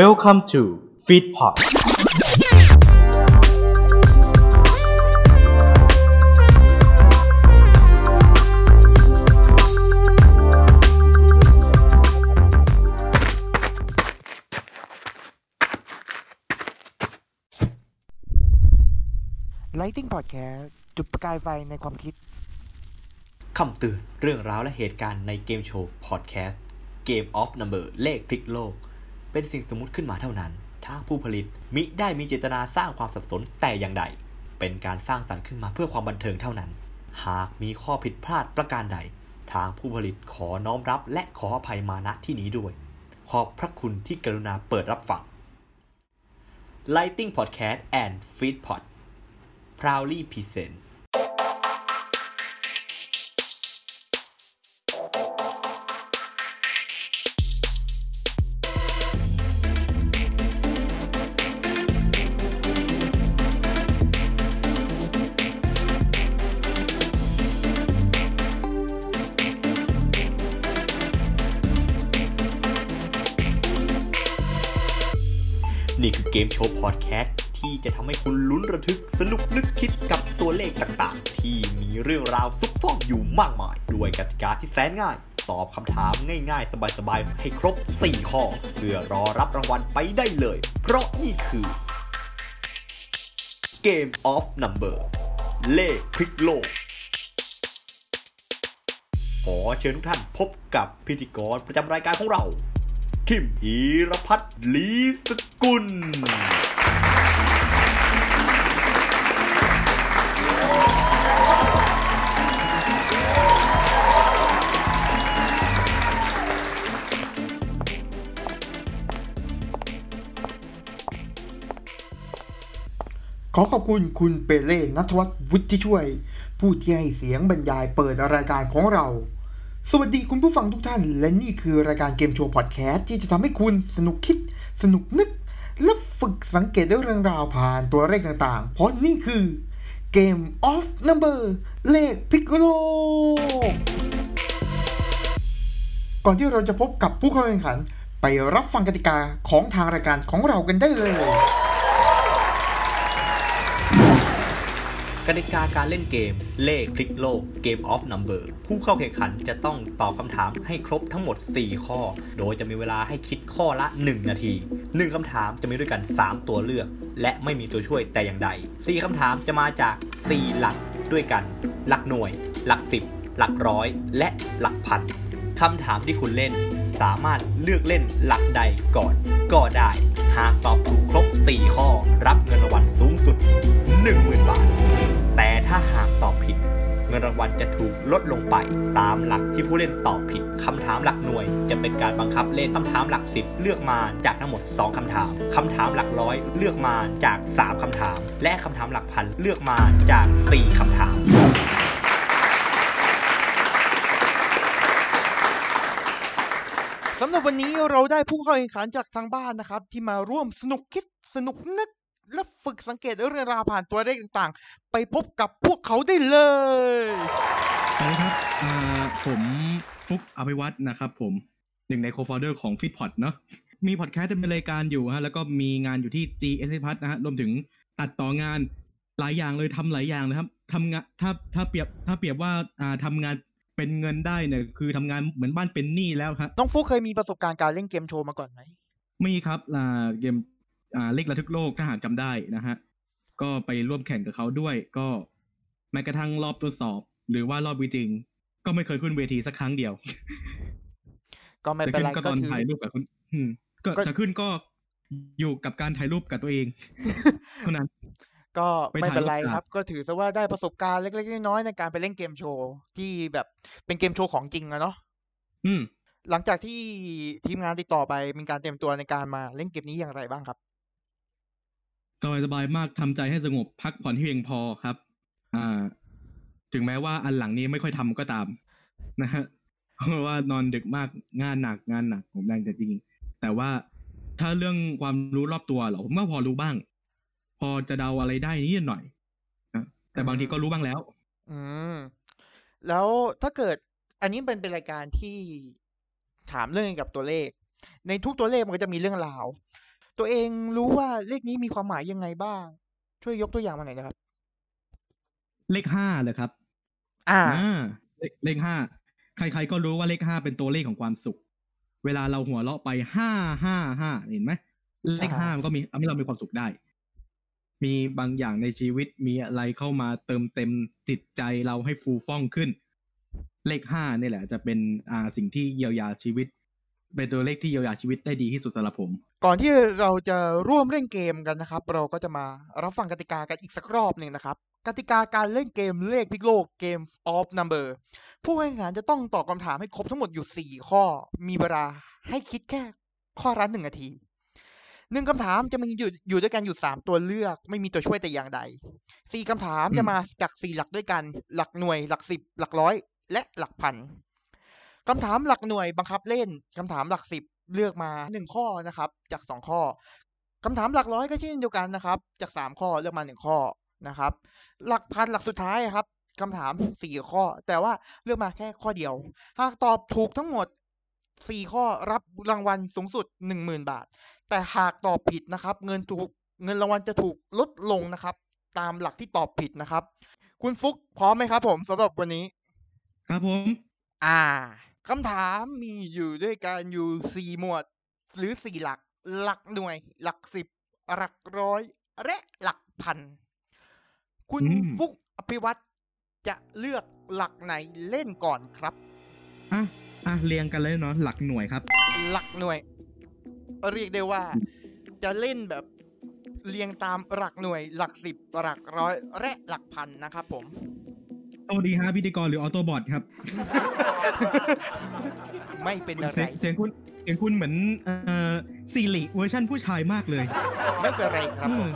Welcome to Feedpot ไลติ n งพอดแคสต์จุดประกายไฟในความคิด คำเตือนเรื่องราวและเหตุการณ์ในเกมโชว์พอดแคสต์ Game of Number เลขพลิกโลก เป็นสิ่งสมมุติขึ้นมาเท่านั้นทางผู้ผลิตมิได้มีเจตนาสร้างความสับสนแต่อย่างใด เป็นการสร้างสรรค์ขึ้นมาเพื่อความบันเทิงเท่านั้น หากมีข้อผิดพลาดประการใด ทางผู้ผลิตขอน้อมรับและขออภัยมาณที่นี้ด้วย ขอบพระคุณที่กรุณาเปิดรับฟัง Lighting Podcast and Feedpot proudly present พอดแคสต์ที่จะทำให้คุณลุ้นระทึกสนุกนึกคิดกับตัวเลขต่างๆ ที่มีเรื่องราวซุกซ่อนอยู่มากมาย ด้วยกติกาที่แสนง่าย ตอบคำถามง่ายๆ สบายๆ ให้ครบ 4 ข้อ เพื่อรอรับรางวัลไปได้เลย เพราะนี่คือ Game of Number เลขพลิกโลกขอเชิญทุกท่านพบกับพิธีกรประจำรายการของเรา คิมพีรพัฒน์ลีสกุล ขอขอบคุณคุณเปเล่นัทวัฒน์วุฒิช่วย ผู้ที่ให้เสียงบรรยายเปิดรายการของเรา สวัสดีคุณผู้ฟังทุกท่าน และนี่คือรายการเกมโชว์พอดแคสต์ที่จะทำให้คุณสนุกคิด สนุกนึก และฝึกสังเกตเรื่องราวผ่านตัวเลขต่างๆ เพราะนี่คือ Game of Number เลขพิกโลก่อนที่เราจะพบกับผู้เข้าแข่งขัน ไปรับฟังกติกาของทางรายการของเรากันได้เลย กติกาการเล่นเกม เลขพลิกโลก Game of Number ผู้เข้าแข่งขันจะต้องตอบคำถามให้ครบทั้งหมด 4 ข้อ โดยจะมีเวลาให้คิดข้อละ 1 นาที 1 คำถามจะมีด้วยกัน 3 ตัวเลือก และไม่มีตัวช่วยแต่อย่างใด 4 คำถามจะมาจาก 4 หลักด้วยกัน หลักหน่วย หลัก10หลักร้อย และหลักพันคำถามที่คุณเล่น สามารถเลือกเล่นหลักใดก่อนก็ได้ หากตอบถูกครบ 4 ข้อ รับเงินรางวัลสูงสุด 10,000 บาท ถ้าหากตอบผิด เงินรางวัลจะถูกลดลงไป ตามหลักที่ผู้เล่นตอบผิดคำถามหลักหน่วย จะเป็นการบังคับเล่นคำถามหลักสิบเลือกมาจากทั้งหมด 2คำถามคำถามหลักร้อยเลือกมาจาก 3คำถาม และคำถามหลักพันเลือกมาจาก 4คำถามสำหรับวันนี้เราได้ผู้เข้าแข่งขันจากทางบ้านนะครับ ที่มาร่วมสนุกคิดสนุกนึก และฝึกสังเกตเรื่องราวผ่านตัวเลขต่างๆ ไปพบกับพวกเขาได้เลยสวัสดีครับอ่าผมฟุกอภิวัตนะครับผมหนึ่งในโคฟอ u เดอร์ของ f e e d p o d เนาะมีพอดแคสต์เป็นรายการอยู่ฮะแล้วก็มีงานอยู่ที่ G S P พัทนะฮะรวมถึงตัดต่องานหลายอย่างเลยทำหลายอย่างนะครับทำงานถ้าถ้าเปรียบถ้าเปรียบว่าอ่าทำงานเป็นเงินได้เนี่ยคือทำงานเหมือนบ้านเป็นหนี้แล้วครับน้องฟุกเคยมีประสบการณ์การเล่นเกมโชว์มาก่อนไหมมีครับอ่าเกมอ่า เลขระทึกโลกถ้าหากจำได้นะฮะก็ไปร่วมแข่งกับเขาด้วย ก็แม้กระทั่งรอบทดสอบ หรือว่ารอบวิจริง ก็ไม่เคยขึ้นเวทีสักครั้งเดียว ก็ไม่จะเป็นขึ้ไรนก็ก็ตอนถือถ่ายรูปกับคุณอืมก็ก็จะขึ้นก็อยู่กับการถ่ายรูปกับตัวเองเท่านั้นก็ไปไม่ถ่ายเป็นไรรูปครับ ก็ถือซะว่าได้ประสบการณ์เล็กๆน้อยๆในการไปเล่นเกมโชว์ที่แบบเป็นเกมโชว์ของจริงอะเนาะอืม หลังจากที่ทีมงานติดต่อไปมีการเตรียมตัวในการมาเล่นเกมนี้อย่างไรบ้างครับ สบายสบายมากทำใจให้สงบพักผ่อนที่เพียงพอครับ อ่า ถึงแม้ว่าอันหลังนี้ไม่ค่อยทำก็ตาม นะฮะเพราะว่านอนดึกมากงานหนักงานหนักผมแรงแต่จริง แต่ว่าถ้าเรื่องความรู้รอบตัวเหรอผมก็พอรู้บ้าง พอจะเดาอะไรได้นิดหน่อยนะแต่บางทีก็รู้บ้างแล้ว อืมแล้วถ้าเกิดอันนี้เป็นเป็นรายการที่ถามเรื่องกับตัวเลข ในทุกตัวเลขมันก็จะมีเรื่องราว ตัวเองรู้ว่าเลขนี้มีความหมายยังไงบ้าง ช่วยยกตัวอย่างมาหน่อยนะครับ เลขห้าเลยครับ อ่าอ่าเลขเลขห้าใครๆก็รู้ว่าเลขห้าเป็นตัวเลขของความสุข เวลาเราหัวเราะไปห้าห้าห้าเห็นไหมเลขห้ามันก็มีทำให้เรามีความสุขได้ มีบางอย่างในชีวิตมีอะไรเข้ามาเติมเต็มจิตใจเราให้ฟูฟ่องขึ้น เลขห้านี่แหละ จะเป็นอ่าสิ่งที่เยียวยาชีวิต เป็นตัวเลขที่เยียวยาชีวิตได้ดีที่สุดสำหรับผม ก่อนที่เราจะร่วมเล่นเกมกันนะครับ เราก็จะมารับฟังกติกากันอีกสักรอบหนึ่งนะครับ กติกาการเล่นเกมเลขพิกโลกเกม of number ผู้แข่งขันจะต้องตอบคำถามให้ครบทั้งหมดอยู่ 4 ข้อ มีเวลาให้คิดแค่ข้อละหนึ่งนาทีหนึ่งคำถามจะมีอยู่อยู่ด้วยกันอยู่3ตัวเลือก ไม่มีตัวช่วยแต่อย่างใดสี่คำถามอืมจะมาจากสี่หลักด้วยกัน หลักหน่วย หลักสิบหลักร้อย และหลักพันคำถามหลักหน่วยบังคับเล่นคำถามหลักสิบ เลือกมาหนึ่งข้อนะครับ จากสองข้อคำถามหลักร้อยก็เช่นเดียวกันนะครับ จากสามข้อเลือกมาหนึ่งข้อนะครับ หลักพันหลักสุดท้ายครับคำถามสี่ข้อ แต่ว่าเลือกมาแค่ข้อเดียว หากตอบถูกทั้งหมดสี่ข้อรับรางวัลสูงสุดหนึ่งหมื่นบาท แต่หากตอบผิดนะครับ เงินถูกเงินรางวัลจะถูกลดลงนะครับ ตามหลักที่ตอบผิดนะครับ คุณฟุกพร้อมไหมครับ ผมสำหรับวันนี้ ครับผม อ่า คำถามมีอยู่ด้วยกันอยู่สี่หมวด หรือสี่หลัก หลักหน่วย หลักสิบ หลักร้อย และหลักพัน คุณอืม ฟุกอภิวัตจะเลือกหลักไหนเล่นก่อนครับ อะอะเรียงกันเลยเนาะหลักหน่วยครับ หลักหน่วย เรียกได้ว่าจะเล่นแบบเรียงตามหลักหน่วย หลักสิบ หลักร้อย และหลักพันนะครับผม สวัสดีฮะพิธีกรหรือออโต้บอทครับไม่เป็นอะไรเสียงเสียงคุณเสียงคุณเหมือนเอ่อซีริเวอร์ชั่นผู้ชายมากเลยไม่เป็นไรครับผม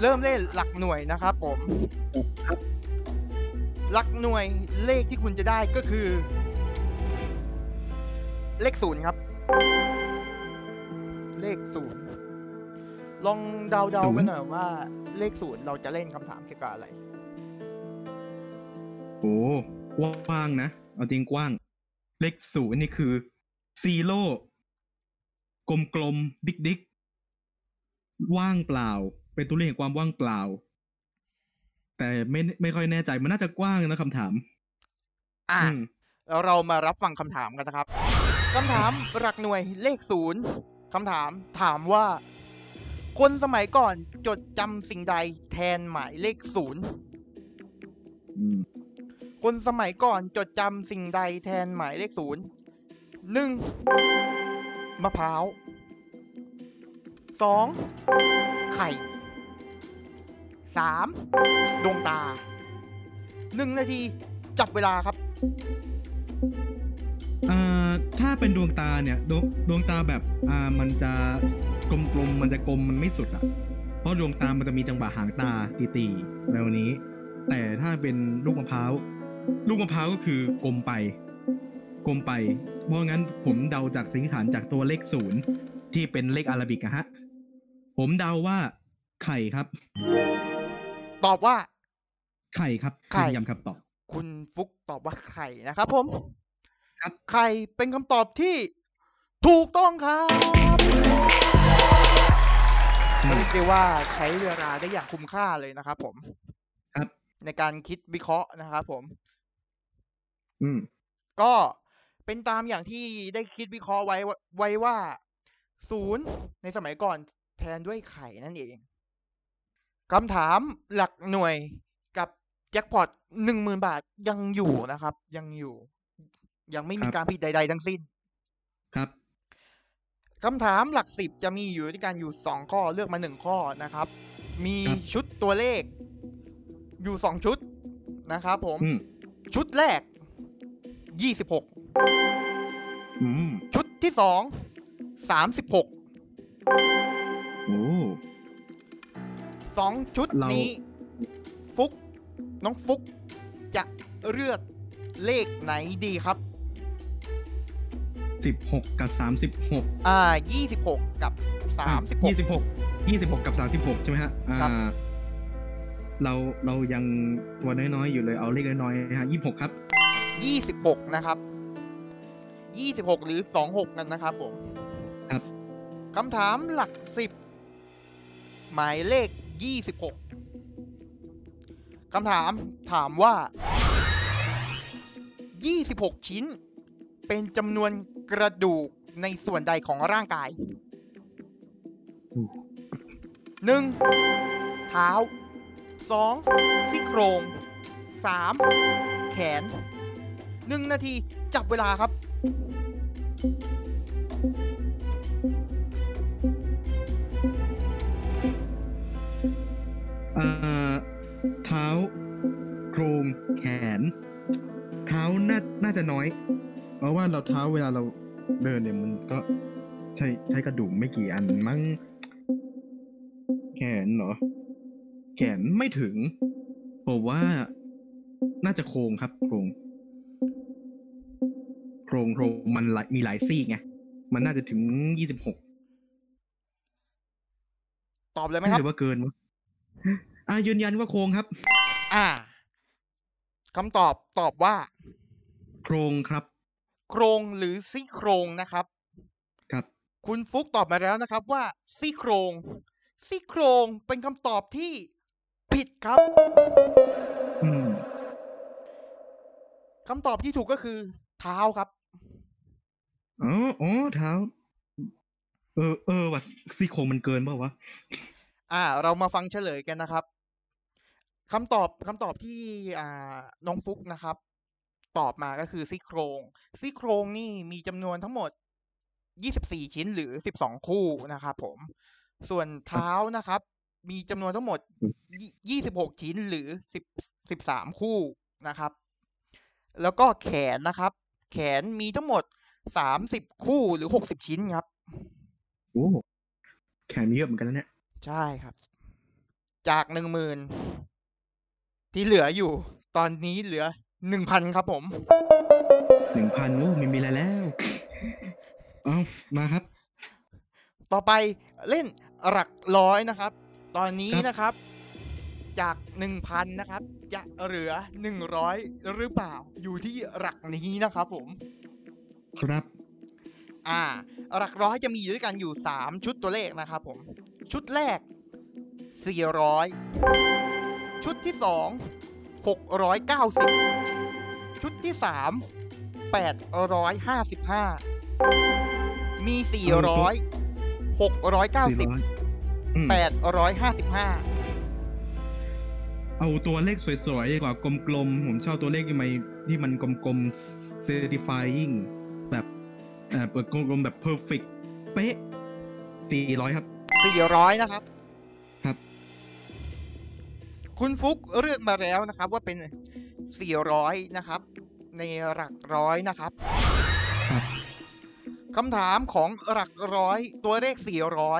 เริ่มเล่นหลักหน่วยนะครับผม หลักหน่วยเลขที่คุณจะได้ก็คือ เลขศูนย์ครับ เลขศูนย์ลองเดาๆกันหน่อยว่าเลขศูนย์เราจะเล่นคำถามเกี่ยวกับอะไร โอ้กว้างนะ เอาจริงกว้าง เลขศูนย์นี่คือซีโร่กลมกลมๆดิกดิกว่างเปล่า เป็นตัวเลขแห่งความว่างเปล่า แต่ไม่ไม่ค่อยแน่ใจมันน่าจะกว้างนะคำถาม อะอืมแล้วเรามารับฟังคำถามกันนะครับคำถามหลักหน่วยเลขศูนย์คำถามถามว่า คนสมัยก่อนจดจำสิ่งใดแทนหมายเลขศูนย์อืม คนสมัยก่อนจดจำสิ่งใดแทนหมายเลขศูนย์หนึ่งมะพร้าวสองไข่สามดวงตาหนึ่งนาทีจับเวลาครับอ่าถ้าเป็นดวงตาเนี่ยดวงดวงตาแบบอ่ามันจะกลมๆมันจะกลมมันไม่สุดอะ เพราะดวงตามันจะมีจังหวะหางตาตีๆแบบนี้ แต่ถ้าเป็นลูกมะพร้าว ลูกมะพร้าวก็คือกลมไป กลมไป เพราะงั้นผมเดาจากสันนิษฐานจากตัวเลขศูนย์ที่เป็นเลขอาราบิกอะฮะ ผมเดาว่าไข่ครับ ตอบว่า ไข่ครับไข่ ยืนยันคำตอบ คุณฟุกตอบว่าไข่นะครับผมครับ ไข่เป็นคำตอบที่ถูกต้องครับเรียกได้ว่าใช้เวลาได้อย่างคุ้มค่าเลยนะครับผม ครับ ในการคิดวิเคราะห์นะครับผม อืม ก็เป็นตามอย่างที่ได้คิดวิเคราะห์ไว้ว่าไว้ว่าศูนย์ในสมัยก่อนแทนด้วยไข่นั่นเองคำถามหลักหน่วยกับแจ็คพอตหนึ่งหมื่นบาทยังอยู่นะครับ ยังอยู่ ยังไม่มีครับการผิดใด ๆ ทั้งสิ้น ครับคำถามหลักสิบจะมีอยู่ด้วยกันอยู่สองข้อเลือกมาหนึ่งข้อนะครับ มีครับชุดตัวเลข อยู่สองชุดนะครับผมอืมชุดแรก ยี่สิบหกอืมชุดที่สองสามสิบหกโอ้สองชุดเรานี้นี้ ฟุก น้องฟุก จะเลือกเลขไหนดีครับสิบหกกับสามสิบหกอ่ายี่สิบหกกับสามสิบหกยี่สิบหกยี่สิบหกกับสามสิบหกใช่ไหมฮะอ่าครับเราเรายังตัวน้อยๆอยู่เลยเอาเลขน้อยๆนะฮะยี่สิบหกครับ ยี่สิบหกนะครับยี่สิบหกหรือสองหกกันนะครับผมคำถามหลักสิบหมายเลขยี่สิบหกคำถามถามว่า 26 ชิ้น เป็นจำนวนกระดูกในส่วนใดของร่างกายอืม 1. เท้า 2. ซี่โครง 3. แขน 1นาทีจับเวลาครับเอ่อเท้าโครงแขน เท้าน่าน่าจะน้อย เพราะว่าเราเท้าเวลาเราเดินเนี่ยมันก็ใช้ใช้กระดูกไม่กี่อันมั้งแขนเหรอ แขนไม่ถึงผมว่าน่าจะโครงครับโครง โครงโครงมันหลายมีหลายซี่ไง มันน่าจะถึงยี่สิบหกตอบเลยไหมครับหรือว่าเกินวะอะยืนยันว่าโครงครับ อ่าคำตอบตอบว่า โครงครับ โครงหรือซี่โครงนะครับ ครับ คุณฟุกตอบมาแล้วนะครับ ว่าซี่โครงซี่โครงเป็นคำตอบที่ผิดครับอืมคำตอบที่ถูกก็คือ เท้าครับ อ๋ออ๋อเท้า เออเออว่ะซี่โครงมันเกินเปล่าวะ อ่า เรามาฟังเฉลยกันนะครับคำตอบคำตอบที่อ่าน้องฟุกนะครับ ตอบมาก็คือซี่โครงซี่โครงนี่มีจำนวนทั้งหมด 24 ชิ้นหรือ 12 คู่นะครับผม ส่วนเท้านะครับ มีจำนวนทั้งหมด 26 ชิ้นหรือ 10 13 คู่นะครับ แล้วก็แขนนะครับ แขนมีทั้งหมด 30คู่หรือ60ชิ้นครับโอ้แขนมีเยอะเหมือนกันแล้วเนี่ย ใช่ครับ จากหนึ่งหมื่นที่เหลืออยู่ ตอนนี้เหลือหนึ่งพันครับผมหนึ่งพันโอ้ไม่มีอะไรแล้วเอามาครับ ต่อไปเล่นหลักร้อยนะครับ ตอนนี้ครับนะครับ จากหนึ่งพันนะครับ จะเหลือหนึ่งร้อยหรือเปล่าอยู่ที่หลักนี้นะครับผม ครับ อ่า หลักร้อยจะมีอยู่ด้วยกันอยู่สามชุดตัวเลขนะครับผม ชุดแรกสี่ร้อยชุดที่สองหกร้อยเก้าสิบชุดที่สามแปดร้อยห้าสิบห้ามีสี่ร้อยหกร้อยเก้าสี่สิบร้อยอืมแปดร้อยห้าสิบห้าเอาตัวเลขสวยๆดีกว่ากลมๆ ผมชอบตัวเลขที่มันที่มันกลมๆ certifying แบบ เอ่อเปิดกลมๆแบบ perfect เป๊ะสี่ร้อยครับ สี่ร้อยนะครับ ครับ คุณฟุกเลือกมาแล้วนะครับ ว่าเป็นสี่ร้อยนะครับ ในหลักร้อยนะครับครับคำถามของหลักร้อย ตัวเลข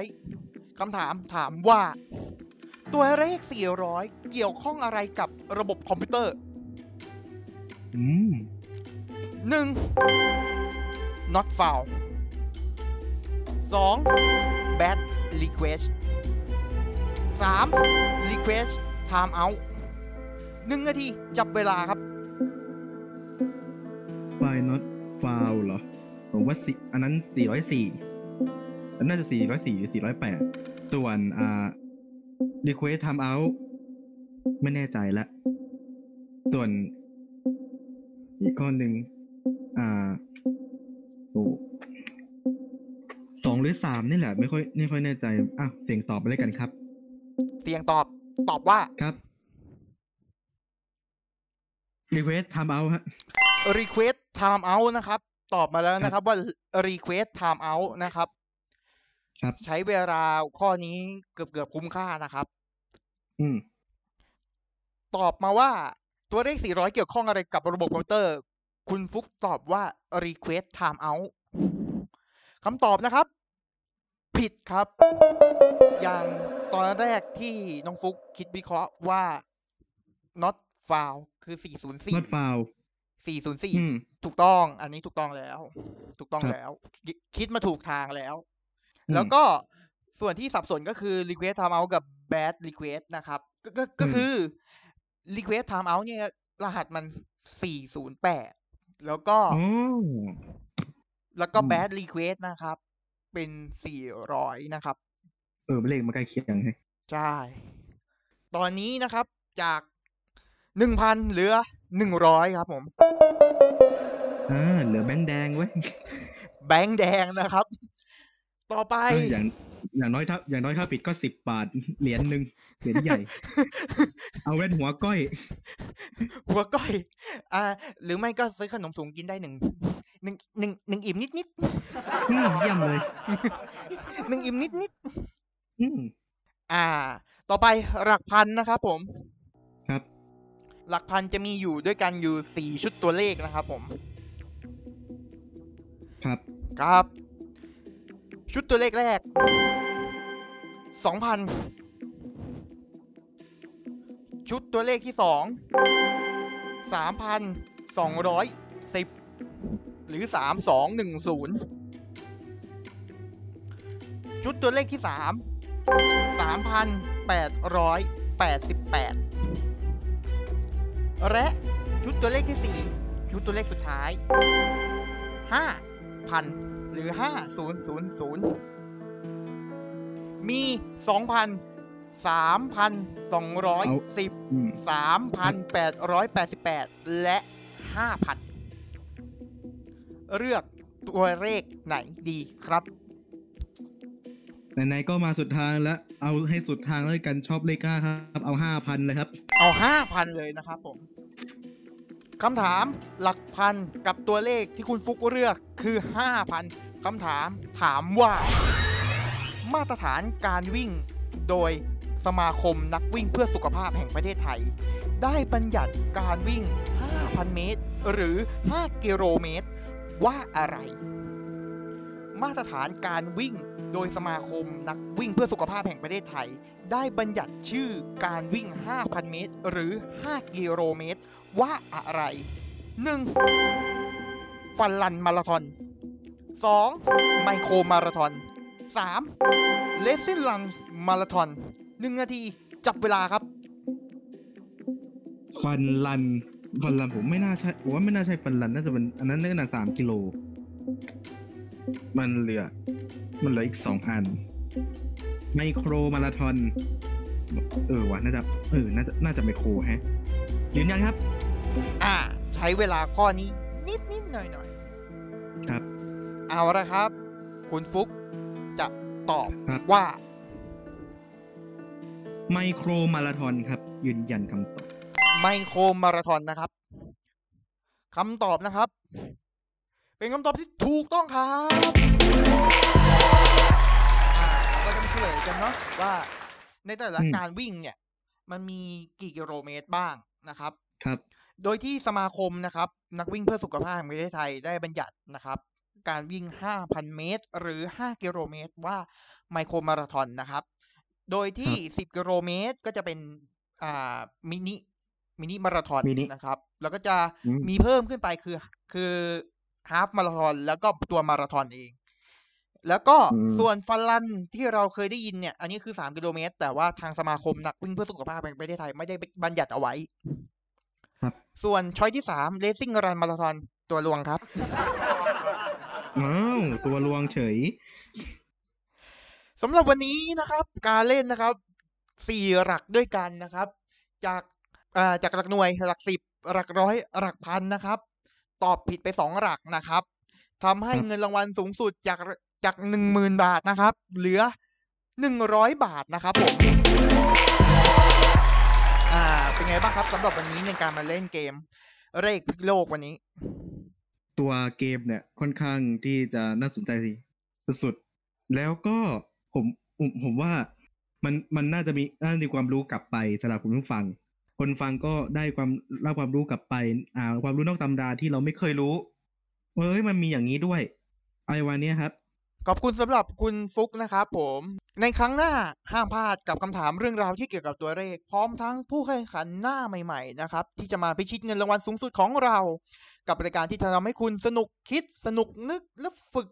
400คำถามถามว่า ตัวเลข400เกี่ยวข้องอะไรกับระบบคอมพิวเตอร์อืม 1. Not found 2. bad request 3. request time out 1นาที จับเวลาครับ file not found เหรอ ผมว่าสิอันนั้นสี่ร้อยสี่อันน่าจะสี่ร้อยสี่หรือสี่ร้อยแปดส่วนอ่า request time out ไม่แน่ใจละ ส่วนอีกข้อหนึ่งอ่า โอ้สองหรือสามนี่แหละ ไม่ค่อยไม่ค่อยแน่ใจอะเสียงตอบไปเลยกันครับเสียงตอบตอบว่าครับ request time out ฮะ request time out นะครับ ตอบมาแล้วนะครับว่า request time out นะครับ ครับ ใช้เวลาข้อนี้เกือบเกือบๆคุ้มค่านะครับ อืม ตอบมาว่าตัวเลข 400 เกี่ยวข้องอะไรกับระบบคอมพิวเตอร์ คุณฟุกตอบว่า request time out คำตอบนะครับ ผิดครับ อย่างตอนแรกที่น้องฟุกคิดวิเคราะห์ว่า not found คือ 404 not found อืม404 ถูกต้อง อันนี้ถูกต้องแล้ว ถูกต้องครับแล้วคิดคิดมาถูกทางแล้วอืมแล้วก็ส่วนที่สับสนก็คือ request time out กับ bad request นะครับ ก็ก็ก็อืมคือ request time out เนี่ย รหัสมัน 408 แล้วก็อ๋อแล้วก็อืม bad request นะครับ เป็น400นะครับ เออเลขมันใกล้เคียงไงใช่ ตอนนี้นะครับจาก1,000เหลือ100ครับผมอ่าเหลือแบงค์แดงไว้ย แบงค์แดงนะครับ ต่อไปเอออย่างอย่างน้อยถ้าอย่างน้อยถ้าผิดก็สิบบาทเหรียญหนึ่งเหรียญใหญ่ เอาเว้นหัวก้อย หัวก้อย อ่า หรือไม่ก็ซื้อขนมถุงกินได้หนึ่งหนึ่งหนึ่งหนึ่งอิ่มนิดนิดอืมเยี่ยมเลยๆหนึ่งอิ่มนิดนิดอืมๆอ่า ต่อไปหลักพันนะครับผม ครับ หลักพันจะมีอยู่ด้วยกันอยู่สี่ชุดตัวเลขนะครับผม ครับ ครับ ชุดตัวเลขแรกสองพันชุดตัวเลขที่สองสามพันสองร้อยสิบหรือสามสองหนึ่งศูนย์ชุดตัวเลขที่สามสามพันแปดร้อยแปดสิบแปดและชุดตัวเลขที่สี่ชุดตัวเลขสุดท้ายห้าพัน หรือห้าศูนย์ศูนย์ศูนย์มีสองพันสามพันสองร้อยสิบอืมสามพันแปดร้อยแปดสิบแปดและห้าพันเลือกตัวเลขไหนดีครับไหนๆก็มาสุดทางแล้ว เอาให้สุดทางเลยกันชอบเลขห้าครับ เอาห้าพันเลยครับ เอาห้าพันเลยนะครับผม คำถามหลักพันกับตัวเลขที่คุณฟุกเลือกคือห้าพันคำถามถามว่า มาตรฐานการวิ่ง โดยสมาคมนักวิ่งเพื่อสุขภาพแห่งประเทศไทย ได้บัญญัติการวิ่ง 5,000 เมตร หรือ 5 กิโลเมตร ว่าอะไร มาตรฐานการวิ่ง โดยสมาคมนักวิ่งเพื่อสุขภาพแห่งประเทศไทย ได้บัญญัติชื่อการวิ่ง 5,000 เมตร หรือ 5 กิโลเมตร ว่าอะไร 1. ฟันลันมาราธอน 2. ไมโครมาราธอน 3. เลสซินลันมาราธอน 1 นาทีจับเวลาครับ ฟันลันฟันลันผมไม่น่าใช่ผมว่าไม่น่าใช่ฟันลันน่าจะเป็นอันนั้นน่าจะสามกิโล มันเหลือ มันเหลืออีกสองอัน ไมโครมาราธอน เออวะน่าจะเออน่าจะน่าจะไมโครแฮะยืนยันครับ อ่า ใช้เวลาข้อนี้นิดนิดๆหน่อยหน่อยครับๆเอาละครับ คุณฟุกจะตอบครับว่า ไมโครมาราธอนครับ ยืนยันคำตอบ ไมโครมาราธอนนะครับคำตอบนะครับ เป็นคำตอบที่ถูกต้องครับอ่าเราก็จะมาเฉลยกันเนาะว่าในแต่ละอืมการวิ่งเนี่ย มันมีกี่กิโลเมตรบ้างนะครับ ครับ โดยที่สมาคมนะครับ นักวิ่งเพื่อสุขภาพแห่งประเทศไทยได้บัญญัตินะครับ การวิ่ง 5,000 เมตร หรือ 5 กิโลเมตร ว่าไมโครมาราธอนนะครับ โดยที่ 10 กิโลเมตรก็จะเป็นอ่ามินิมินิมาราธอนมินินะครับ แล้วก็จะอืมมีเพิ่มขึ้นไปคือ คือฮาฟมาราธอนแล้วก็ตัวมาราธอนเอง แล้วก็อืมส่วนฟันลันที่เราเคยได้ยินเนี่ย อันนี้คือ 3 กิโลเมตร แต่ว่าทางสมาคมนักวิ่งเพื่อสุขภาพแห่งประเทศไทยไม่ได้บัญญัติเอาไว้ ครับ ส่วนช้อยที่สามเลสซิ่งรันมาราธอนตัวลวงครับ อ้าวตัวลวงเฉยสำหรับวันนี้นะครับ การเล่นนะครับสี่หลักด้วยกันนะครับ จากอ่าจากหลักหน่วยหลักสิบหลักร้อยหลักพันนะครับ ตอบผิดไปสองหลักนะครับทำให้ครับเงินรางวัลสูงสุดจากจากหนึ่งหมื่นบาทนะครับ เหลือหนึ่งร้อยบาทนะครับผมอ่า เป็นไงบ้างครับสำหรับวันนี้ในการมาเล่นเกมเลขพิกโลกวันนี้ ตัวเกมเนี่ยค่อนข้างที่จะน่าสนใจสิสุดๆแล้วก็ผมผมว่ามันมันน่าจะมีน่าจะมีความรู้กลับไปสำหรับคุณผู้ฟัง คนฟังก็ได้ความรับความรู้กลับไป อ่า ความรู้นอกตำราที่เราไม่เคยรู้เฮ้ยมันมีอย่างนี้ด้วยอะไรวันนี้ครับ ขอบคุณสำหรับคุณฟุกนะครับผม ในครั้งหน้าห้ามพลาดกับคำถามเรื่องราวที่เกี่ยวกับตัวเลข พร้อมทั้งผู้แข่งขันหน้าใหม่ๆนะครับที่จะมาพิชิตเงินรางวัลสูงสุดของเรา กับรายการที่จะทำให้คุณสนุกคิดสนุกนึกและฝึก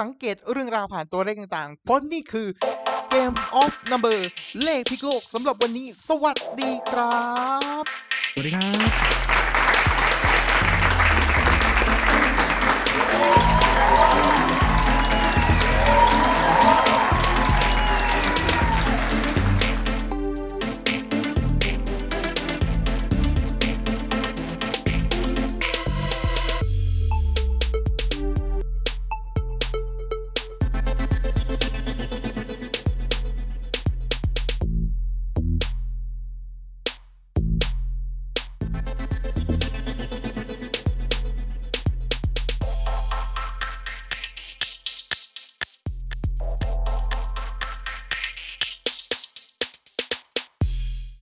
สังเกตเรื่องราวผ่านตัวเลขต่างๆ เพราะนี่คือ Game of Number เลขพิกโลกสำหรับวันนี้ สวัสดีครับ สวัสดีครับ